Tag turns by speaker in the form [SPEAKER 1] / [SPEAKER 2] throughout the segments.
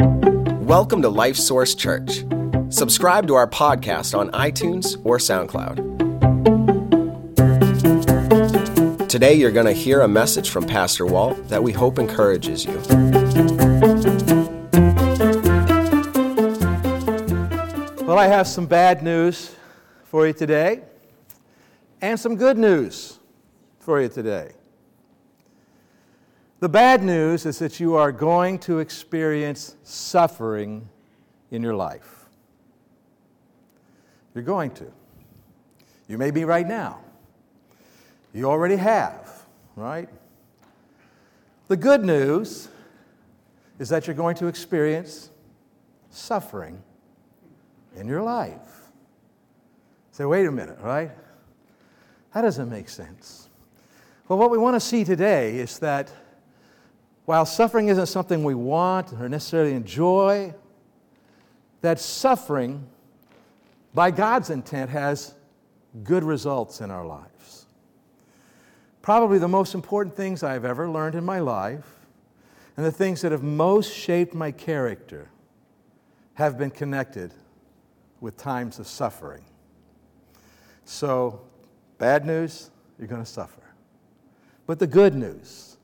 [SPEAKER 1] Welcome to Life Source Church. Subscribe to our podcast on iTunes or SoundCloud. Today, you're going to hear a message from Pastor Walt that we hope encourages you.
[SPEAKER 2] Well, I have some bad news for you today and some good news for you today. The bad news is that you are going to experience suffering in your life. You're going to. You may be right now. You already have, right? The good news is that you're going to experience suffering in your life. Say, wait a minute, right? That doesn't make sense. Well, what we want to see today is that while suffering isn't something we want or necessarily enjoy, that suffering, by God's intent, has good results in our lives. Probably the most important things I've ever learned in my life and the things that have most shaped my character have been connected with times of suffering. So, bad news, you're going to suffer. But the good news,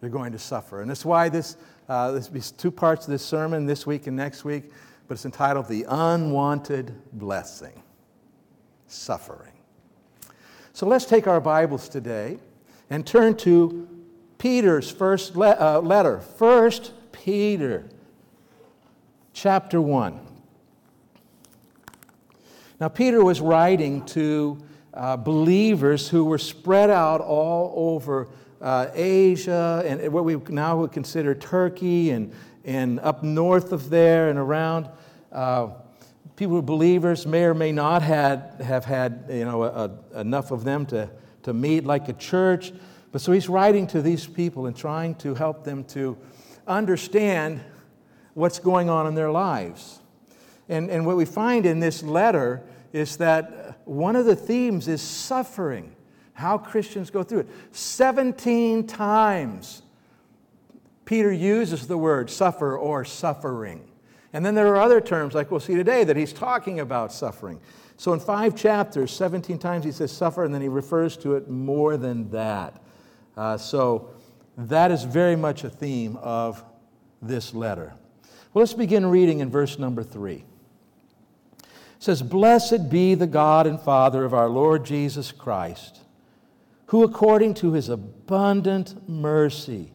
[SPEAKER 2] you're going to suffer. And that's why this, uh, two parts of this sermon this week and next week, but it's entitled The Unwanted Blessing Suffering. So let's take our Bibles today and turn to Peter's first le- uh, letter, First Peter, chapter 1. Now, Peter was writing to uh, believers who were spread out all over uh, Asia and what we now would consider Turkey and, and up north of there and around. Uh, people who are believers may or may not had, have had you know, a, a, enough of them to, to meet like a church. But so he's writing to these people and trying to help them to understand what's going on in their lives. And, and what we find in this letter is that one of the themes is suffering how Christians go through it. 17 times Peter uses the word suffer or suffering. And then there are other terms, like we'll see today, that he's talking about suffering. So in five chapters, 17 times he says suffer, and then he refers to it more than that. Uh, so that is very much a theme of this letter. Well, let's begin reading in verse number three. It says, Blessed be the God and Father of our Lord Jesus Christ who according to his abundant mercy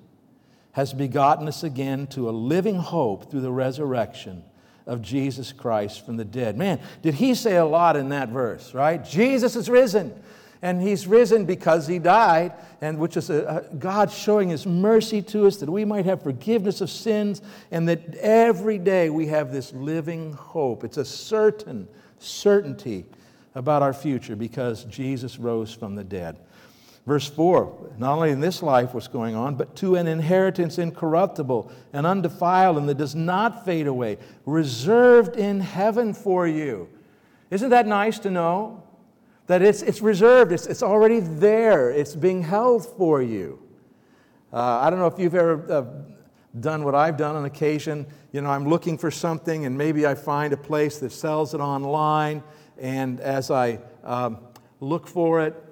[SPEAKER 2] has begotten us again to a living hope through the resurrection of Jesus Christ from the dead. Man, did he say a lot in that verse, right? Jesus is risen. And he's risen because he died, and which is a, a God showing his mercy to us that we might have forgiveness of sins, and that every day we have this living hope. It's a certain certainty about our future because Jesus rose from the dead. Verse 4 Not only in this life what's going on, but to an inheritance incorruptible and undefiled and that does not fade away, reserved in heaven for you. Isn't that nice to know? That it's, it's reserved, it's, it's already there, it's being held for you. Uh, I don't know if you've ever uh, done what I've done on occasion. You know, I'm looking for something and maybe I find a place that sells it online, and as I um, look for it,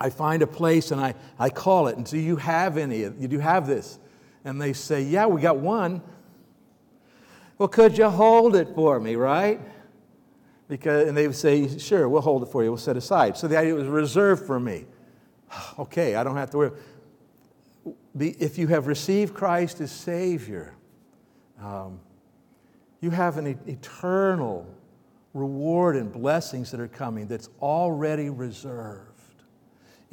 [SPEAKER 2] I find a place and I, I call it and do you have any? Do you have this? And they say, yeah, we got one. Well, could you hold it for me, right? Because, and they would say, sure, we'll hold it for you, we'll set aside. So the idea was reserved for me. okay, I don't have to worry. If you have received Christ as Savior, um, you have an eternal reward and blessings that are coming that's already reserved.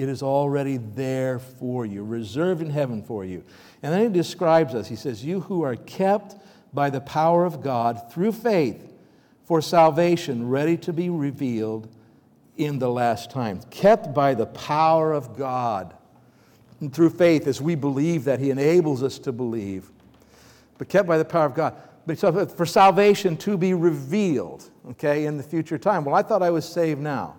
[SPEAKER 2] It is already there for you, reserved in heaven for you. And then he describes us. He says, You who are kept by the power of God through faith for salvation, ready to be revealed in the last time. Kept by the power of God and through faith as we believe that He enables us to believe. But kept by the power of God. But for salvation to be revealed, okay, in the future time. Well, I thought I was saved now.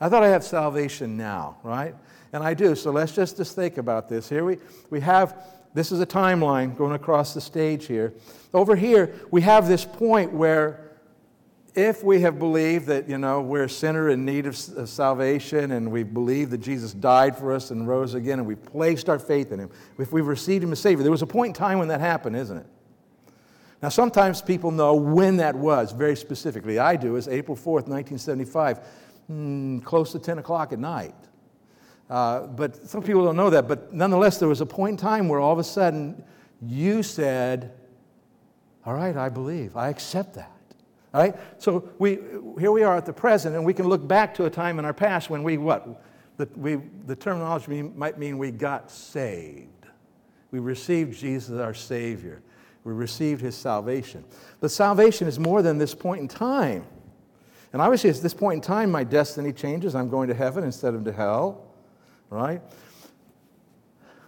[SPEAKER 2] I thought I have salvation now, right? And I do. So let's just, just think about this. Here we, we have this is a timeline going across the stage here. Over here, we have this point where if we have believed that, you know, we're a sinner in need of, of, salvation and we believe that Jesus died for us and rose again and we've placed our faith in him, if we've received him as Savior, there was a point in time when that happened, isn't it? Now, sometimes people know when that was very specifically. I do, It's April 4th, 1975, mm, close to 10 o'clock at night. Uh, but some people don't know that. But nonetheless, there was a point in time where all of a sudden you said, All right, I believe, I accept that. All right? So we, here we are at the present, and we can look back to a time in our past when we what? The, we, the terminology might mean we got saved. We received Jesus as our Savior. We received His salvation. But salvation is more than this point in time. And obviously, at this point in time, my destiny changes. I'm going to heaven instead of to hell, right?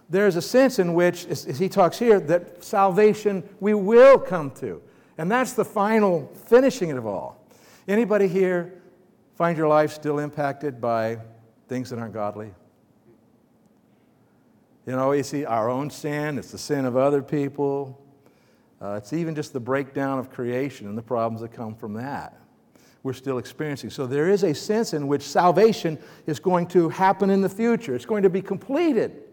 [SPEAKER 2] There's a sense in which, as he talks here, that salvation we will come to. And that's the final finishing of all. Anybody here find your life still impacted by things that aren't godly? You know, you see our own sin, it's the sin of other people. Uh, it's even just the breakdown of creation and the problems that come from that. We're still experiencing. So there is a sense in which salvation is going to happen in the future. It's going to be completed.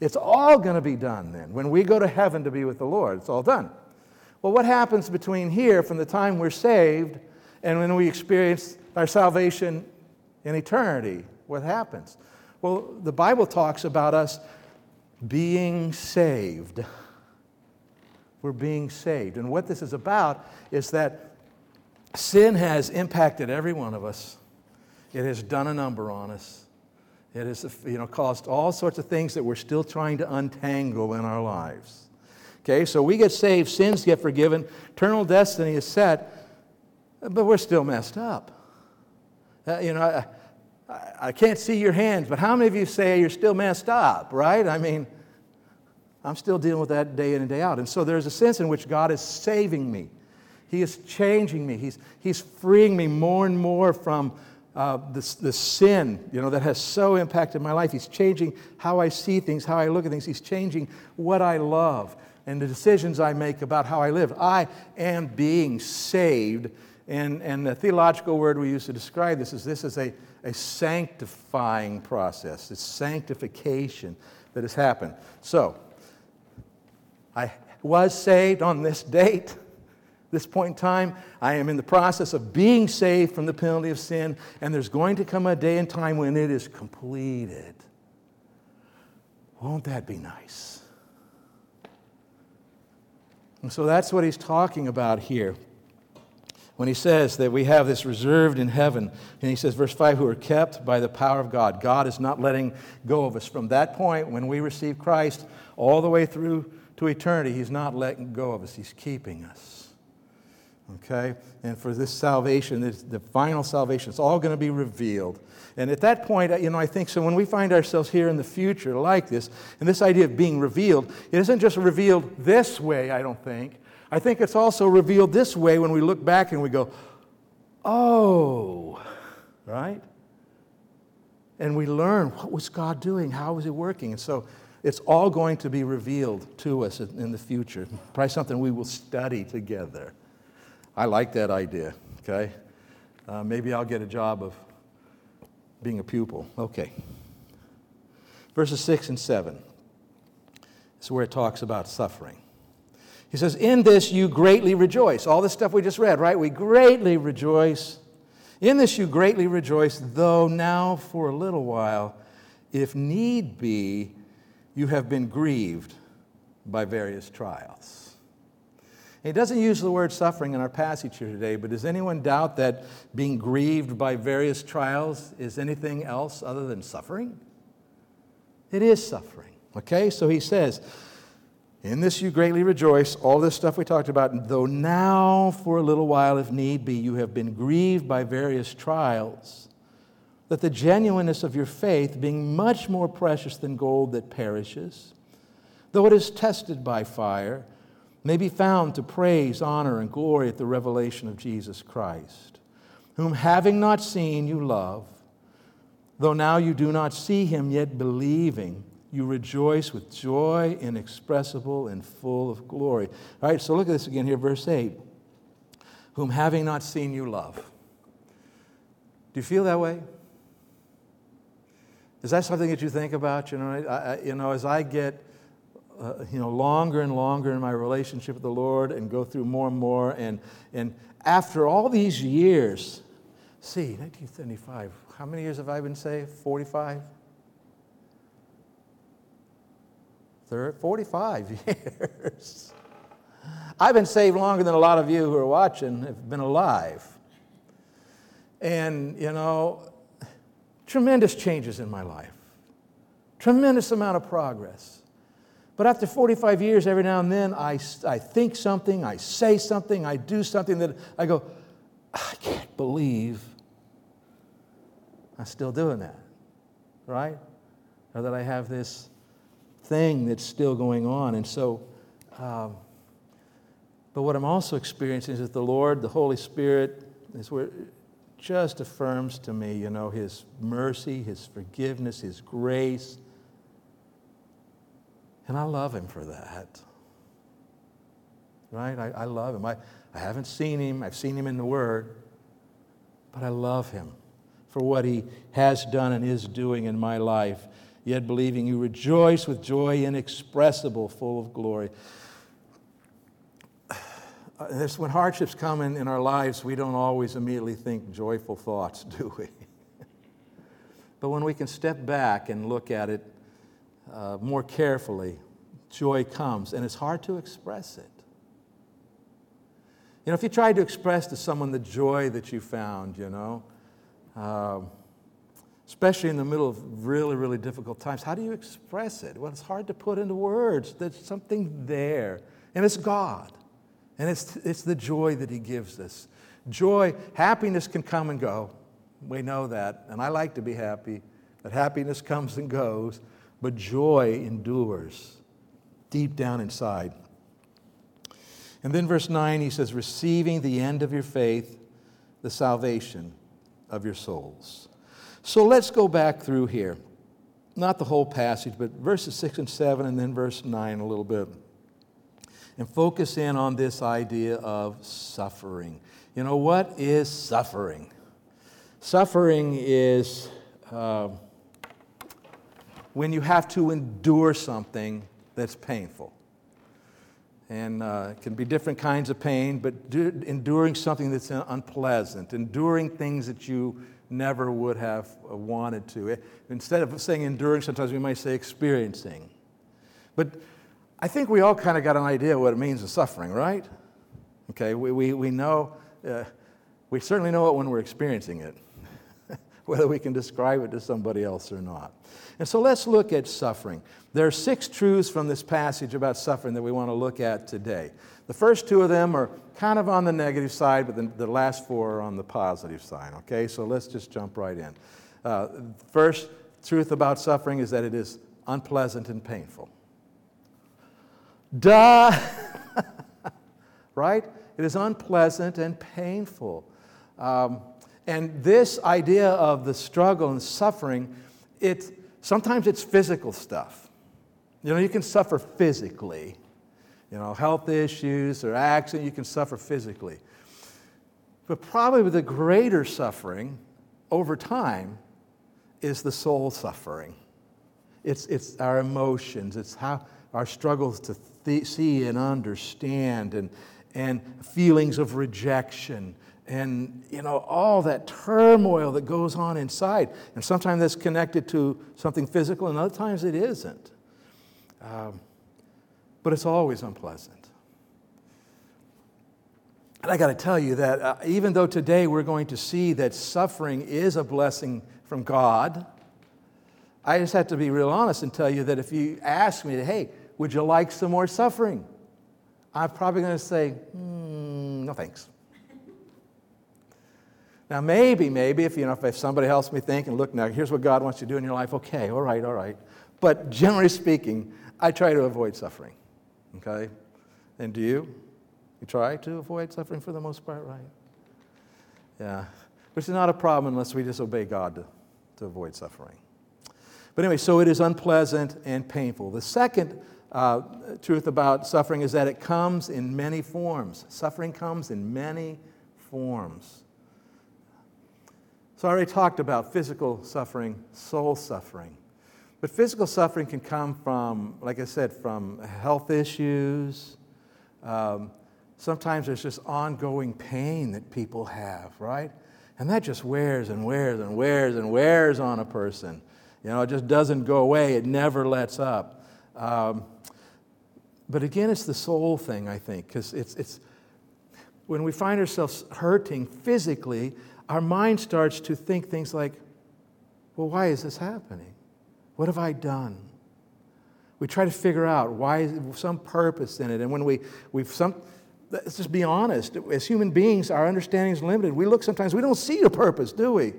[SPEAKER 2] It's all going to be done then. When we go to heaven to be with the Lord, it's all done. Well, what happens between here from the time we're saved and when we experience our salvation in eternity? What happens? Well, the Bible talks about us being saved. We're being saved. And what this is about is that sin has impacted every one of us, it has done a number on us. It has you know, caused all sorts of things that we're still trying to untangle in our lives. Okay, so we get saved, sins get forgiven, eternal destiny is set, but we're still messed up. Uh, you know, I, I, I can't see your hands, but how many of you say you're still messed up, right? I mean, I'm still dealing with that day in and day out. And so there's a sense in which God is saving me. He is changing me. He's, he's freeing me more and more from uh, the, the sin you know, that has so impacted my life. He's changing how I see things, how I look at things. He's changing what I love and the decisions I make about how I live. I am being saved. And, and the theological word we use to describe this is this is a, a sanctifying process. It's sanctification that has happened. So, I was saved on this date, this point in time. I am in the process of being saved from the penalty of sin, and there's going to come a day and time when it is completed. Won't that be nice? And so that's what he's talking about here when he says that we have this reserved in heaven. And he says, verse 5, who are kept by the power of God. God is not letting go of us. From that point, when we receive Christ, all the way through to eternity, he's not letting go of us, he's keeping us. Okay? And for this salvation, this, the final salvation, it's all going to be revealed. And at that point, uh, you know, I think so when we find ourselves here in the future like this, and this idea of being revealed, it isn't just revealed this way, I don't think. I think it's also revealed this way when we look back and we go, oh, right? And we learn what was God doing? How was He working? And so it's all going to be revealed to us in the future. Probably something we will study together. I like that idea, okay? Uh, maybe I'll get a job of being a pupil. Okay. Verses 6 and 7 is where it talks about suffering. He says, In this you greatly rejoice. All this stuff we just read, right? We greatly rejoice. In this you greatly rejoice, though now for a little while, if need be, you have been grieved by various trials. He doesn't use the word suffering in our passage here today, but does anyone doubt that being grieved by various trials is anything else other than suffering? It is suffering. Okay, so he says, In this you greatly rejoice, all this stuff we talked about, though now for a little while, if need be, you have been grieved by various trials, that the genuineness of your faith, being much more precious than gold that perishes, though it is tested by fire, may be found to praise, honor, and glory at the revelation of Jesus Christ, whom having not seen you love, though now you do not see him, yet believing, you rejoice with joy inexpressible and full of glory. All right, so look at this again here, verse 8. Whom having not seen you love. Do you feel that way? Is that something that you think about? You know, I, I, you know as I get uh, you know, longer and longer in my relationship with the Lord and go through more and more, and, and after all these years, see, 1975, how many years have I been saved? 45? 30, 45 years. I've been saved longer than a lot of you who are watching have been alive. And, you know, tremendous changes in my life, tremendous amount of progress. But after 45 years, every now and then, I, I think something, I say something, I do something that I go, I can't believe I'm still doing that, right? Or that I have this thing that's still going on. And so, um, but what I'm also experiencing is that the Lord, the Holy Spirit, is where just affirms to me, you know, His mercy, His forgiveness, His grace. And I love Him for that. Right? I, I love Him. I, I haven't seen Him, I've seen Him in the Word, but I love Him for what He has done and is doing in my life. Yet believing you rejoice with joy inexpressible, full of glory. Uh, this, when hardships come in, in our lives, we don't always immediately think joyful thoughts, do we? but when we can step back and look at it uh, more carefully, joy comes, and it's hard to express it. You know, if you tried to express to someone the joy that you found, you know, um, especially in the middle of really, really difficult times, how do you express it? Well, it's hard to put into words. There's something there, and it's God. And it's, it's the joy that He gives us. Joy, happiness can come and go. We know that. And I like to be happy, but happiness comes and goes, but joy endures deep down inside. And then, verse 9, he says, receiving the end of your faith, the salvation of your souls. So let's go back through here. Not the whole passage, but verses 6 and 7, and then verse 9 a little bit and focus in on this idea of suffering. You know, what is suffering? Suffering is uh, when you have to endure something that's painful. And uh, it can be different kinds of pain, but do, enduring something that's unpleasant, enduring things that you never would have wanted to. Instead of saying enduring, sometimes we might say experiencing. But I think we all kind of got an idea what it means of suffering, right? Okay, we, we, we know, uh, we certainly know it when we're experiencing it, whether we can describe it to somebody else or not. And so let's look at suffering. There are six truths from this passage about suffering that we want to look at today. The first two of them are kind of on the negative side, but the, the last four are on the positive side, okay? So let's just jump right in. Uh, first truth about suffering is that it is unpleasant and painful. Duh! right? It is unpleasant and painful. Um, and this idea of the struggle and suffering, it, sometimes it's physical stuff. You know, you can suffer physically. You know, health issues or accident, you can suffer physically. But probably the greater suffering over time is the soul suffering. It's, it's our emotions, it's how our struggles to th- see and understand, and, and feelings of rejection, and you know all that turmoil that goes on inside. And sometimes that's connected to something physical, and other times it isn't. Um, but it's always unpleasant. And I got to tell you that uh, even though today we're going to see that suffering is a blessing from God, I just have to be real honest and tell you that if you ask me, hey, would you like some more suffering? I'm probably going to say, mm, No thanks. Now, maybe, maybe, if, you know, if somebody helps me think and look, now here's what God wants you to do in your life, okay, all right, all right. But generally speaking, I try to avoid suffering. Okay? And do you? You try to avoid suffering for the most part, right? Yeah. Which is not a problem unless we disobey God to, to avoid suffering. But anyway, so it is unpleasant and painful. The second uh, truth about suffering is that it comes in many forms. Suffering comes in many forms. So I already talked about physical suffering, soul suffering. But physical suffering can come from, like I said, from health issues. Um, sometimes there's just ongoing pain that people have, right? And that just wears and wears and wears and wears on a person. You know, it just doesn't go away, it never lets up. Um, but again, it's the soul thing, I think, because it's, it's when we find ourselves hurting physically, our mind starts to think things like, well, why is this happening? What have I done? We try to figure out why is some purpose in it. And when we, we've some, let's just be honest, as human beings, our understanding is limited. We look sometimes, we don't see the purpose, do we?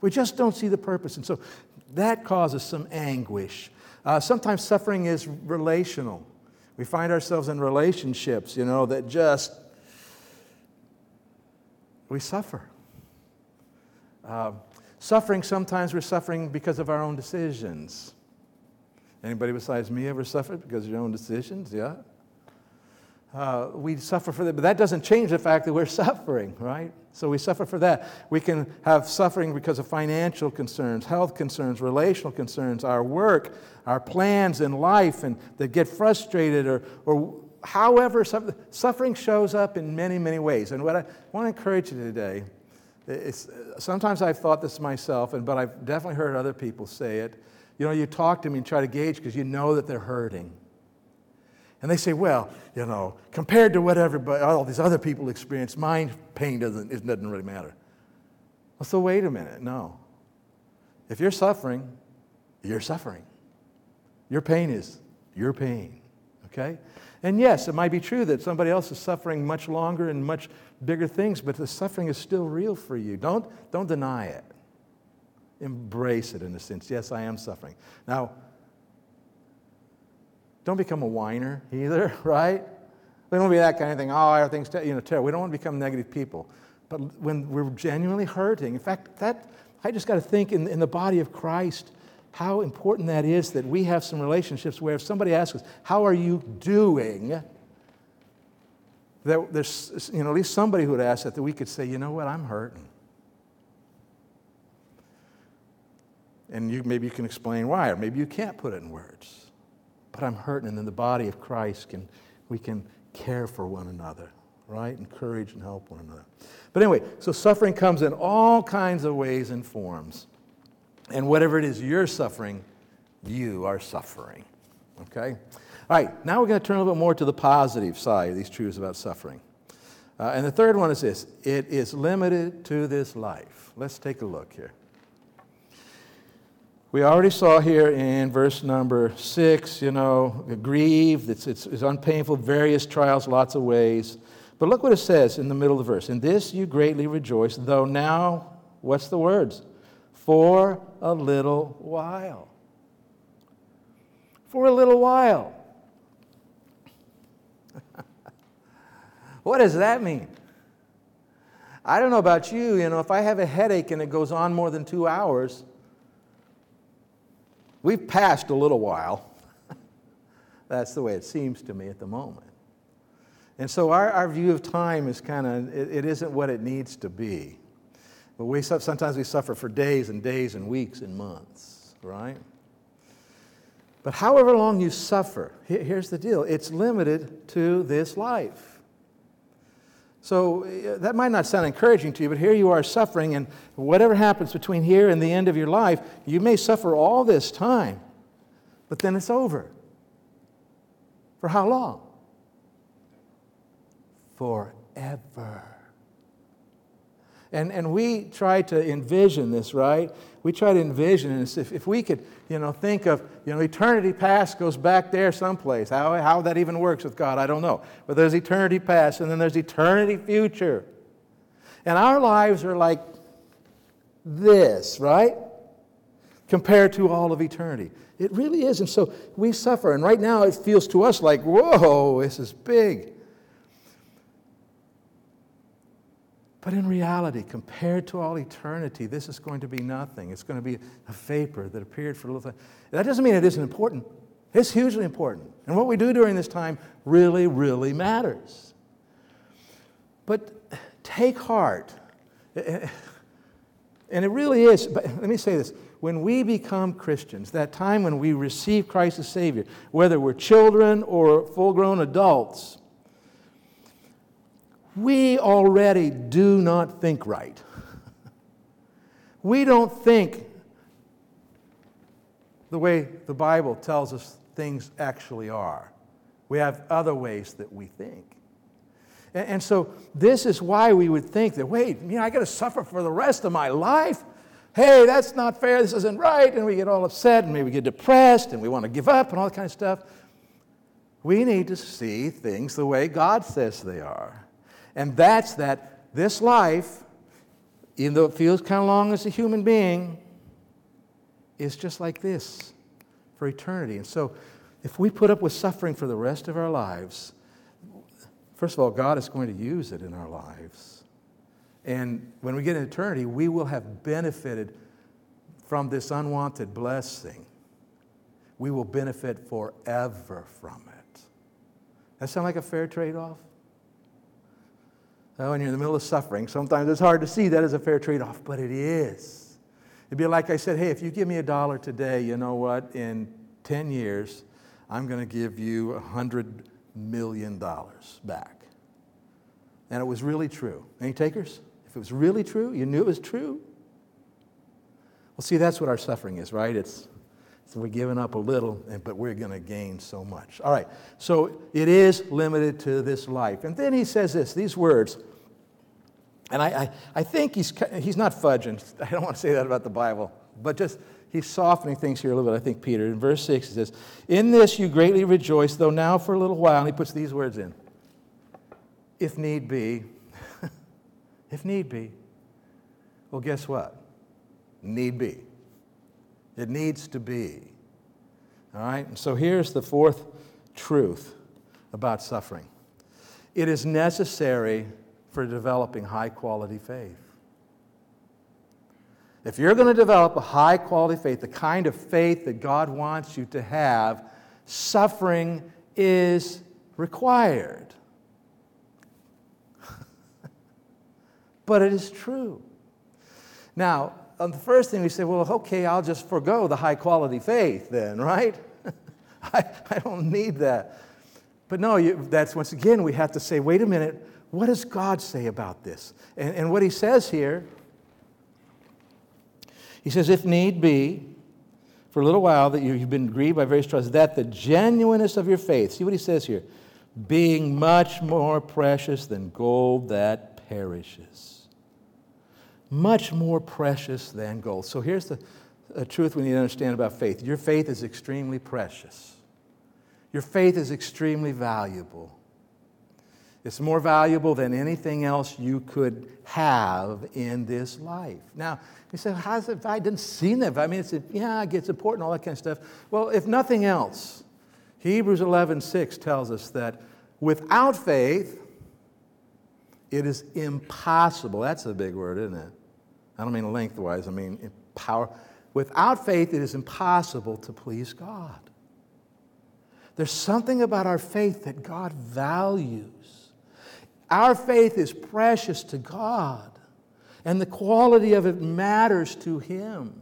[SPEAKER 2] We just don't see the purpose. And so that causes some anguish. Uh, sometimes suffering is relational. We find ourselves in relationships, you know, that just, we suffer. Uh, suffering, sometimes we're suffering because of our own decisions. Anybody besides me ever suffered because of your own decisions? Yeah? Uh, we suffer for that, but that doesn't change the fact that we're suffering, right? So we suffer for that. We can have suffering because of financial concerns, health concerns, relational concerns, our work, our plans in life, and that get frustrated, or, or however, suffering shows up in many, many ways. And what I want to encourage you today is sometimes I've thought this myself, and, but I've definitely heard other people say it. You know, you talk to me and try to gauge because you know that they're hurting. And they say, well, you know, compared to what everybody, all these other people experience, my pain doesn't, it doesn't really matter. Well, so wait a minute. No. If you're suffering, you're suffering. Your pain is your pain, okay? And yes, it might be true that somebody else is suffering much longer and much bigger things, but the suffering is still real for you. Don't, don't deny it. Embrace it in a sense. Yes, I am suffering. Now, don't become a whiner either, right? We don't want to be that kind of thing. Oh, everything's you know terrible. We don't want to become negative people. But when we're genuinely hurting, in fact, that I just got to think in, in the body of Christ how important that is that we have some relationships where if somebody asks us, "How are you doing?" that there's you know at least somebody who would ask that that we could say, "You know what? I'm hurting." And you, maybe you can explain why, or maybe you can't put it in words but I'm hurting. And in the body of Christ, can, we can care for one another, right? Encourage and help one another. But anyway, so suffering comes in all kinds of ways and forms. And whatever it is you're suffering, you are suffering. Okay? All right, now we're going to turn a little bit more to the positive side of these truths about suffering. Uh, and the third one is this it is limited to this life. Let's take a look here. We already saw here in verse number six, you know, grieved, it's, it's, it's unpainful, various trials, lots of ways. But look what it says in the middle of the verse. In this you greatly rejoice, though now, what's the words? For a little while. For a little while. what does that mean? I don't know about you, you know, if I have a headache and it goes on more than two hours, We've passed a little while. That's the way it seems to me at the moment. And so our, our view of time is kind of, it, it isn't what it needs to be. But we sometimes we suffer for days and days and weeks and months, right? But however long you suffer, here's the deal it's limited to this life. So uh, that might not sound encouraging to you, but here you are suffering, and whatever happens between here and the end of your life, you may suffer all this time, but then it's over. For how long? Forever. And, and we try to envision this, right? We try to envision this. If, if we could, you know, think of, you know, eternity past goes back there someplace. How, how that even works with God, I don't know. But there's eternity past, and then there's eternity future. And our lives are like this, right? Compared to all of eternity. It really is. And so we suffer. And right now it feels to us like, whoa, this is big. But in reality, compared to all eternity, this is going to be nothing. It's going to be a vapor that appeared for a little time. That doesn't mean it isn't important. It's hugely important. And what we do during this time really, really matters. But take heart. Eh, eh, eh, and it really is, but let me say this. When we become Christians, that time when we receive Christ as Savior, whether we're children or full grown adults, we already do not think right. we don't think the way the Bible tells us things actually are. We have other ways that we think. And, and so, this is why we would think that, wait, you know, I got to suffer for the rest of my life? Hey, that's not fair, this isn't right, and we get all upset, and maybe we get depressed, and we want to give up, and all that kind of stuff. We need to see things the way God says they are. And that's that this life, even though it feels kind of long as a human being, is just like this for eternity. And so, if we put up with suffering for the rest of our lives, first of all, God is going to use it in our lives. And when we get in eternity, we will have benefited from this unwanted blessing. We will benefit forever from it. That sound like a fair trade off? Oh, well, when you're in the middle of suffering, sometimes it's hard to see that as a fair trade off, but it is. It'd be like I said, hey, if you give me a dollar today, you know what? In 10 years, I'm going to give you a $100 million back. And it was really true. Any takers? If it was really true, you knew it was true. Well, see, that's what our suffering is, right? It's so we're giving up a little, but we're going to gain so much. All right, so it is limited to this life. And then he says this, these words, and I, I, I think he's, he's not fudging. I don't want to say that about the Bible, but just he's softening things here a little bit, I think, Peter. In verse 6, he says, In this you greatly rejoice, though now for a little while, and he puts these words in, if need be, if need be. Well, guess what? Need be. It needs to be. All right? And so here's the fourth truth about suffering it is necessary for developing high quality faith. If you're going to develop a high quality faith, the kind of faith that God wants you to have, suffering is required. but it is true. Now, the first thing we say, well, okay, I'll just forego the high quality faith then, right? I, I don't need that. But no, you, that's once again, we have to say, wait a minute, what does God say about this? And, and what he says here, he says, if need be, for a little while that you've been grieved by various trials, that the genuineness of your faith, see what he says here, being much more precious than gold that perishes. Much more precious than gold. So here's the truth we need to understand about faith your faith is extremely precious, your faith is extremely valuable. It's more valuable than anything else you could have in this life. Now, you say, how's it, I didn't see that. I mean, it's, yeah, it gets important, all that kind of stuff. Well, if nothing else, Hebrews 11, 6 tells us that without faith, it is impossible. That's a big word, isn't it? I don't mean lengthwise, I mean power. Without faith, it is impossible to please God. There's something about our faith that God values. Our faith is precious to God, and the quality of it matters to Him.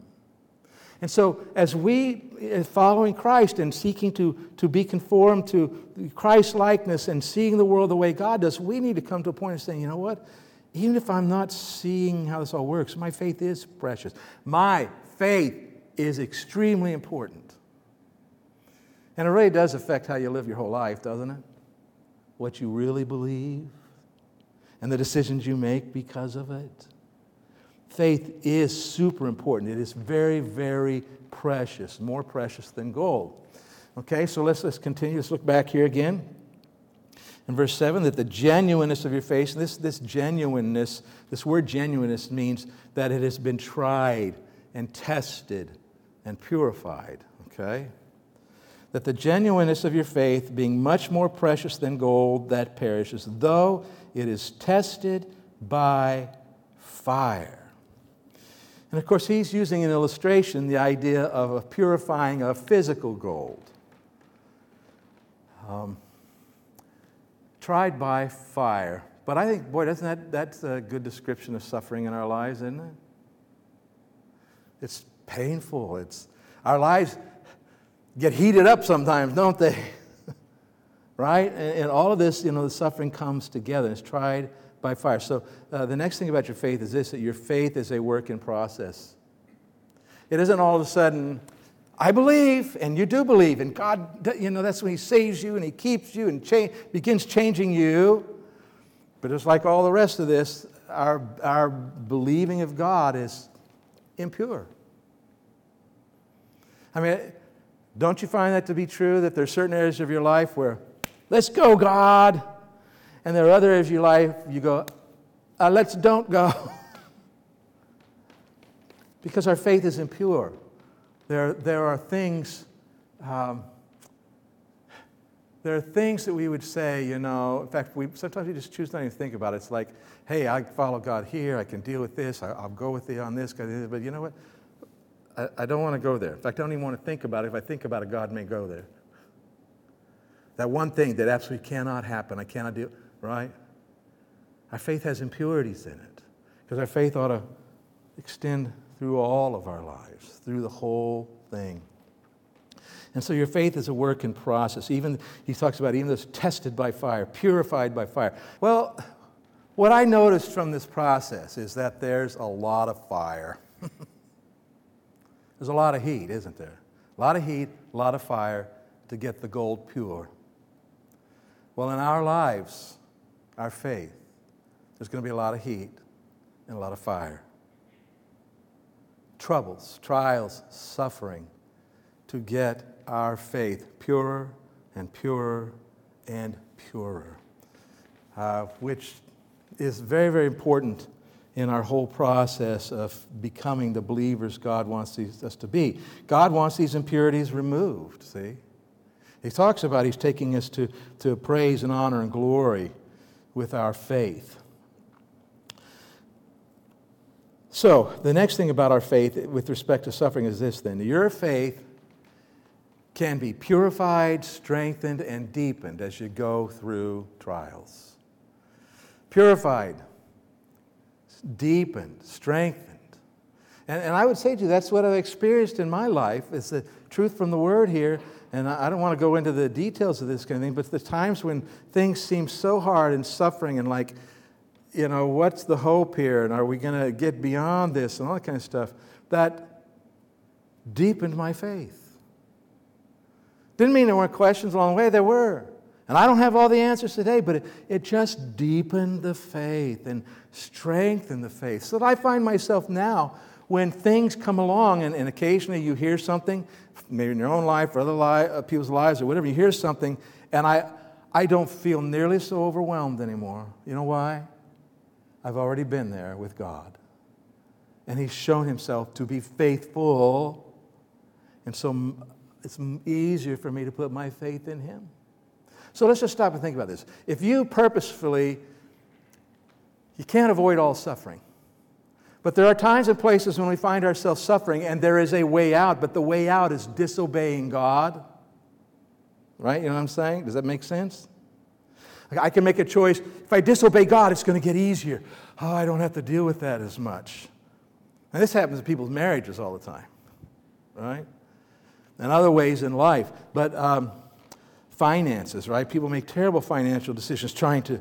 [SPEAKER 2] And so, as we, uh, following Christ and seeking to, to be conformed to Christ likeness and seeing the world the way God does, we need to come to a point of saying, you know what? Even if I'm not seeing how this all works, my faith is precious. My faith is extremely important. And it really does affect how you live your whole life, doesn't it? What you really believe, and the decisions you make because of it. Faith is super important. It is very, very precious, more precious than gold. Okay, so let's, let's continue. Let's look back here again. In verse 7, that the genuineness of your faith, this, this genuineness, this word genuineness means that it has been tried and tested and purified. Okay? That the genuineness of your faith, being much more precious than gold that perishes, though it is tested by fire. And of course, he's using an illustration the idea of a purifying of physical gold. Um, tried by fire. But I think, boy, doesn't that, that's a good description of suffering in our lives, isn't it? It's painful. It's, our lives get heated up sometimes, don't they? right? And, and, all of this, you know, the suffering comes together. It's tried by fire. So uh, the next thing about your faith is this that your faith is a work in process. It isn't all of a sudden, I believe, and you do believe, and God, you know, that's when He saves you and He keeps you and cha- begins changing you. But just like all the rest of this, our, our believing of God is impure. I mean, don't you find that to be true that there are certain areas of your life where, let's go, God, and there are other areas of your life you go, uh, let's don't go. because our faith is impure. There, there are things. Um, there are things that we would say, you know, in fact, we, sometimes we just choose not to think about it. It's like, hey, I follow God here, I can deal with this, I, will go with you on this, but you know what? I, I don't want to go there. In fact, I don't even want to think about it. If I think about it, God may go there. That one thing that absolutely cannot happen, I cannot do, right? Our faith has impurities in it because our faith ought to extend through all of our lives, through the whole thing. And so your faith is a work in process. Even he talks about even this tested by fire, purified by fire. Well, what I noticed from this process is that there's a lot of fire. there's a lot of heat, isn't there? A lot of heat, a lot of fire to get the gold pure. Well, in our lives, our faith, there's going to be a lot of heat and a lot of fire. Troubles, trials, suffering to get our faith purer and purer and purer, uh, which is very, very important in our whole process of becoming the believers God wants these, us to be. God wants these impurities removed, see? He talks about He's taking us to, to praise and honor and glory with our faith. So, the next thing about our faith with respect to suffering is this then. Your faith can be purified, strengthened, and deepened as you go through trials. Purified, deepened, strengthened. And, and I would say to you, that's what I've experienced in my life. It's the truth from the word here. And I, I don't want to go into the details of this kind of thing, but the times when things seem so hard and suffering and like, you know, what's the hope here? And are we going to get beyond this and all that kind of stuff? That deepened my faith. Didn't mean there weren't questions along the way, there were. And I don't have all the answers today, but it, it just deepened the faith and strengthened the faith. So that I find myself now, when things come along and, and occasionally you hear something, maybe in your own life or other li- uh, people's lives or whatever, you hear something, and I, I don't feel nearly so overwhelmed anymore. You know why? I've already been there with God. And He's shown Himself to be faithful. And so it's easier for me to put my faith in Him. So let's just stop and think about this. If you purposefully, you can't avoid all suffering. But there are times and places when we find ourselves suffering and there is a way out, but the way out is disobeying God. Right? You know what I'm saying? Does that make sense? I can make a choice. If I disobey God, it's going to get easier. Oh, I don't have to deal with that as much. And this happens in people's marriages all the time, right? and other ways in life. But um, finances, right? People make terrible financial decisions trying to,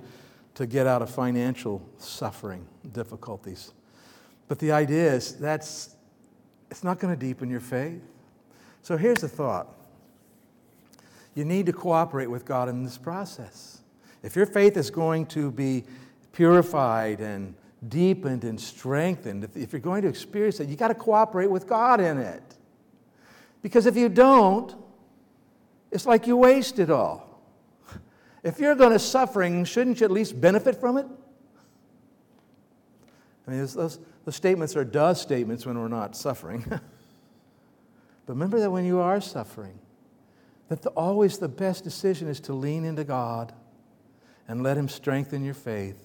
[SPEAKER 2] to get out of financial suffering, difficulties. But the idea is that's it's not going to deepen your faith. So here's the thought. You need to cooperate with God in this process. If your faith is going to be purified and deepened and strengthened, if, you're going to experience it, you got to cooperate with God in it. Because if you don't, it's like you waste it all. If you're going to suffering, shouldn't you at least benefit from it? I mean, those, those statements are does statements when we're not suffering. but remember that when you are suffering, that the, always the best decision is to lean into God and let Him strengthen your faith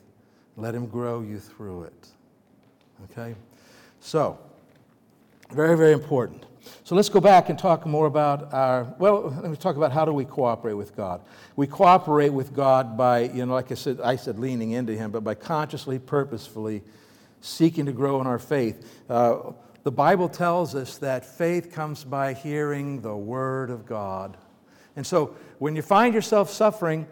[SPEAKER 2] Let Him grow you through it. Okay? So, very, very important. So let's go back and talk more about our, well, let me talk about how do we cooperate with God. We cooperate with God by, you know, like I said, I said leaning into Him, but by consciously, purposefully seeking to grow in our faith. Uh, the Bible tells us that faith comes by hearing the Word of God. And so when you find yourself suffering,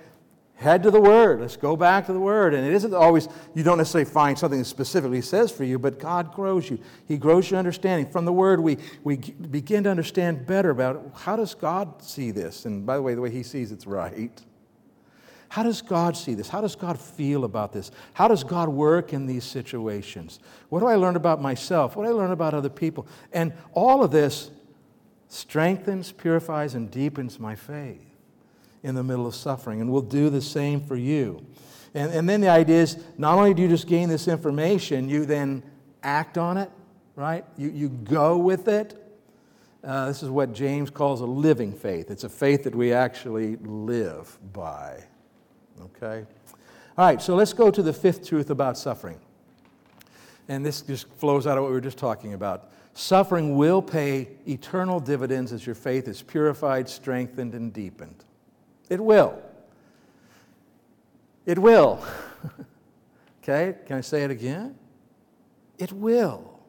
[SPEAKER 2] head to the Word. Let's go back to the Word. And it isn't always, you don't necessarily find something that specifically says for you, but God grows you. He grows your understanding. From the Word, we, we begin to understand better about how does God see this? And by the way, the way He sees it's right. How does God see this? How does God feel about this? How does God work in these situations? What do I learn about myself? What do I learn about other people? And all of this strengthens, purifies, and deepens my faith in the middle of suffering. And we'll do the same for you. And, and then the idea is not only do you just gain this information, you then act on it, right? You, you go with it. Uh, this is what James calls a living faith. It's a faith that we actually live by. Okay? All right, so let's go to the fifth truth about suffering. And this just flows out of what we were just talking about. Suffering will pay eternal dividends as your faith is purified, strengthened, and deepened. It will. It will. okay, can I say it again? It will.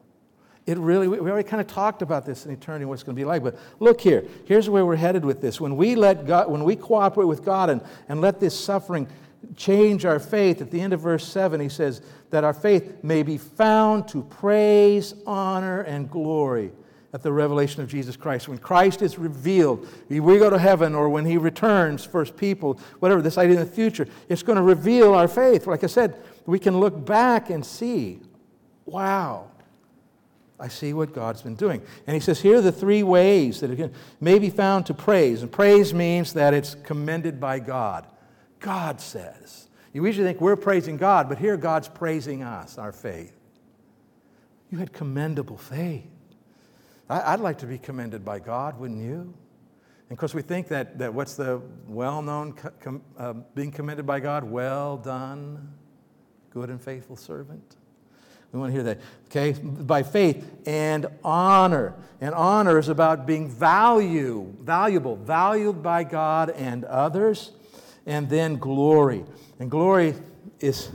[SPEAKER 2] It really, we already kind of talked about this in eternity, what it's going to be like. But look here. Here's where we're headed with this. When we let God, when we cooperate with God and, and let this suffering change our faith, at the end of verse 7, he says that our faith may be found to praise, honor, and glory at the revelation of Jesus Christ. When Christ is revealed, we go to heaven or when he returns, first people, whatever, this idea in the future, it's going to reveal our faith. Like I said, we can look back and see, wow, I see what God's been doing. And he says, here are the three ways that it may be found to praise. And praise means that it's commended by God. God says. You usually think we're praising God, but here God's praising us, our faith. You had commendable faith. I, would like to be commended by God, wouldn't you? And of course, we think that, that what's the well known com, uh, being commended by God? Well done, good and faithful servant. We want to hear that. Okay? By faith and honor. And honor is about being value, valuable, valued by God and others. And then glory. And glory is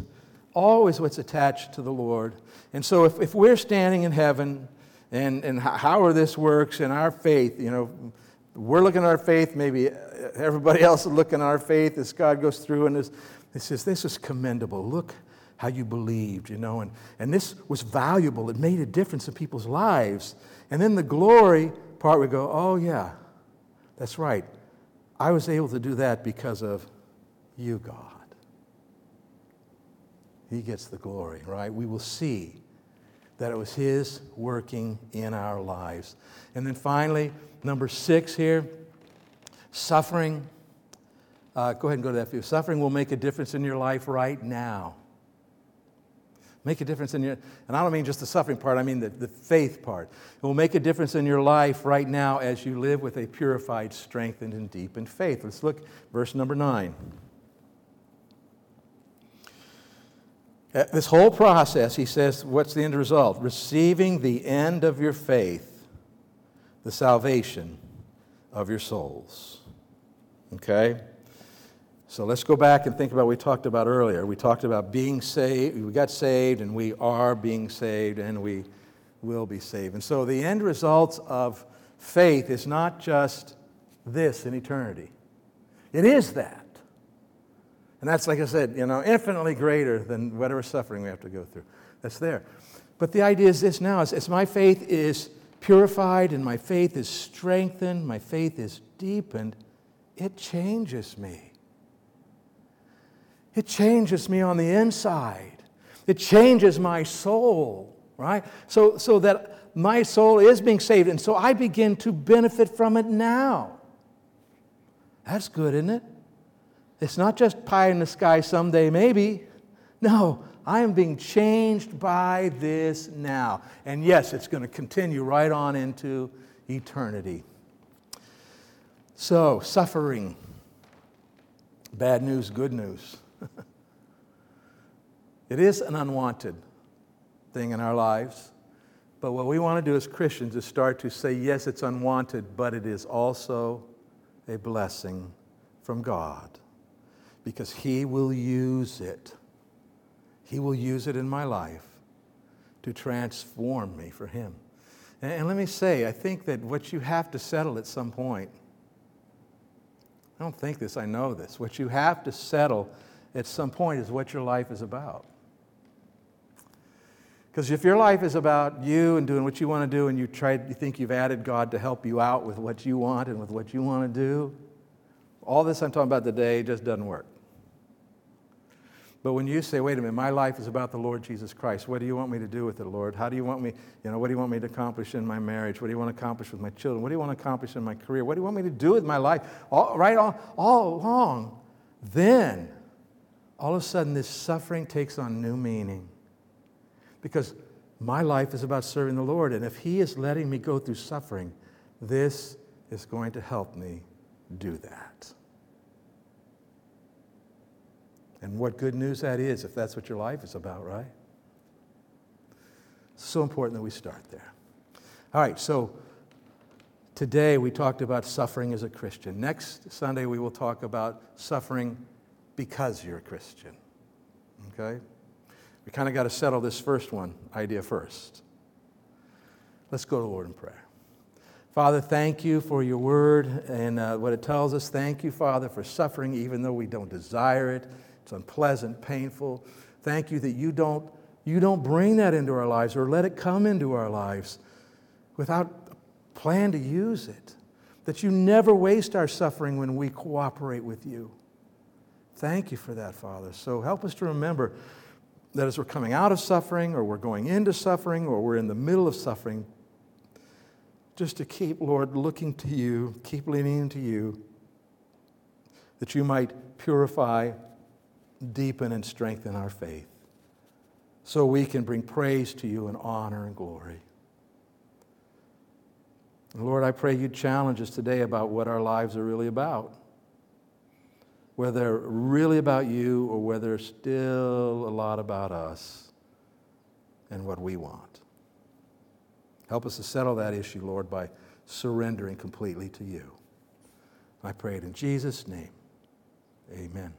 [SPEAKER 2] always what's attached to the Lord. And so if, if we're standing in heaven and, and how this works in our faith, you know, we're looking at our faith, maybe everybody else is looking at our faith as God goes through and this, it says, this is commendable. Look how you believed, you know, and, and this was valuable. It made a difference in people's lives. And then the glory part we go, oh, yeah, that's right. I was able to do that because of you, God. He gets the glory, right? We will see that it was His working in our lives. And then finally, number six here suffering. Uh, go ahead and go to that view. Suffering will make a difference in your life right now. Make a difference in your, and I don't mean just the suffering part, I mean the, the faith part. It will make a difference in your life right now as you live with a purified, strengthened, and deepened faith. Let's look, verse number nine. Uh, this whole process, he says, what's the end result? Receiving the end of your faith, the salvation of your souls. Okay? So let's go back and think about what we talked about earlier. We talked about being saved, we got saved, and we are being saved, and we will be saved. And so the end result of faith is not just this in eternity, it is that. And that's, like I said, you know, infinitely greater than whatever suffering we have to go through. That's there. But the idea is this now: as my faith is purified and my faith is strengthened, my faith is deepened, it changes me. It changes me on the inside. It changes my soul, right? So, so that my soul is being saved, and so I begin to benefit from it now. That's good, isn't it? It's not just pie in the sky someday, maybe. No, I am being changed by this now. And yes, it's going to continue right on into eternity. So, suffering. Bad news, good news. It is an unwanted thing in our lives. But what we want to do as Christians is start to say, yes, it's unwanted, but it is also a blessing from God because He will use it. He will use it in my life to transform me for Him. And, and let me say, I think that what you have to settle at some point, I don't think this, I know this. What you have to settle at some point is what your life is about. Because if your life is about you and doing what you want to do, and you try, you think you've added God to help you out with what you want and with what you want to do, all this I'm talking about today just doesn't work. But when you say, wait a minute, my life is about the Lord Jesus Christ, what do you want me to do with it, Lord? How do you want me, you know, what do you want me to accomplish in my marriage? What do you want to accomplish with my children? What do you want to accomplish in my career? What do you want me to do with my life? All, right all, all along. Then, all of a sudden, this suffering takes on new meaning. Because my life is about serving the Lord. And if He is letting me go through suffering, this is going to help me do that. And what good news that is if that's what your life is about, right? So important that we start there. All right, so today we talked about suffering as a Christian. Next Sunday we will talk about suffering because you're a Christian. Okay? We kind of got to settle this first one idea first. Let's go to the Lord in prayer. Father, thank you for your word and uh, what it tells us. Thank you, Father, for suffering even though we don't desire it. It's unpleasant, painful. Thank you that you don't, you don't bring that into our lives or let it come into our lives without a plan to use it. That you never waste our suffering when we cooperate with you. Thank you for that, Father. So help us to remember that as we're coming out of suffering or we're going into suffering or we're in the middle of suffering, just to keep, Lord, looking to you, keep leaning into you, that you might purify deepen and strengthen our faith so we can bring praise to you and honor and glory. Lord, I pray you challenge us today about what our lives are really about. Whether they're really about you or whether still a lot about us and what we want. Help us to settle that issue, Lord, by surrendering completely to you. I pray it in Jesus' name. Amen.